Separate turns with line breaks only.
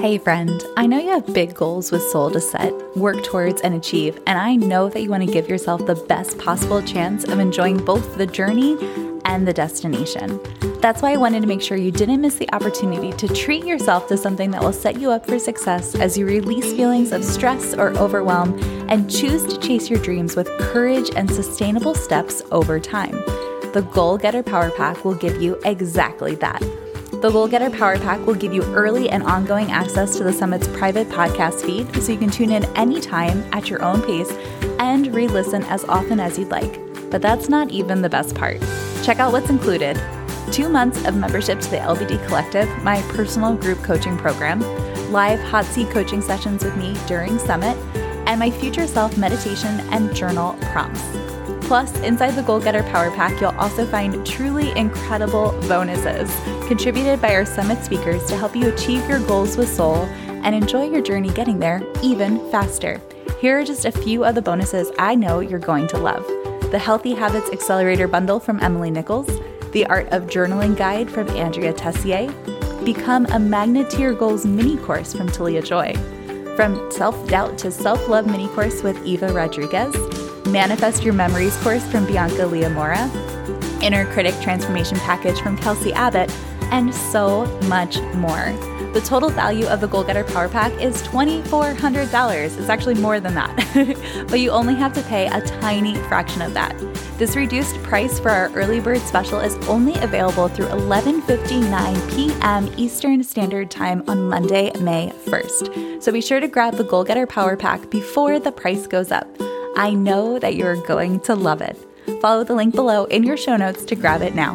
Hey, friend, I know you have big goals with Soul to set, work towards, and achieve, and I know that you want to give yourself the best possible chance of enjoying both the journey and the destination. That's why I wanted to make sure you didn't miss the opportunity to treat yourself to something that will set you up for success as you release feelings of stress or overwhelm and choose to chase your dreams with courage and sustainable steps over time. The Goal Getter Power Pack will give you exactly that. The Goal Getter Power Pack will give you early and ongoing access to the Summit's private podcast feed so you can tune in anytime at your own pace and re listen as often as you'd like. But that's not even the best part. Check out what's included two months of membership to the LBD Collective, my personal group coaching program, live hot seat coaching sessions with me during Summit, and my future self meditation and journal prompts. Plus, inside the Goal Getter Power Pack, you'll also find truly incredible bonuses contributed by our summit speakers to help you achieve your goals with soul and enjoy your journey getting there even faster. Here are just a few of the bonuses I know you're going to love the Healthy Habits Accelerator Bundle from Emily Nichols, the Art of Journaling Guide from Andrea Tessier, Become a Magnet to Your Goals mini course from Talia Joy, From Self Doubt to Self Love mini course with Eva Rodriguez Manifest Your Memories course from Bianca Leamora, Inner Critic Transformation Package from Kelsey Abbott, and so much more. The total value of the Goal Getter Power Pack is $2,400. It's actually more than that, but you only have to pay a tiny fraction of that. This reduced price for our early bird special is only available through 11:59 p.m. Eastern Standard Time on Monday, May 1st. So be sure to grab the Goal Getter Power Pack before the price goes up. I know that you're going to love it. Follow the link below in your show notes to grab it now.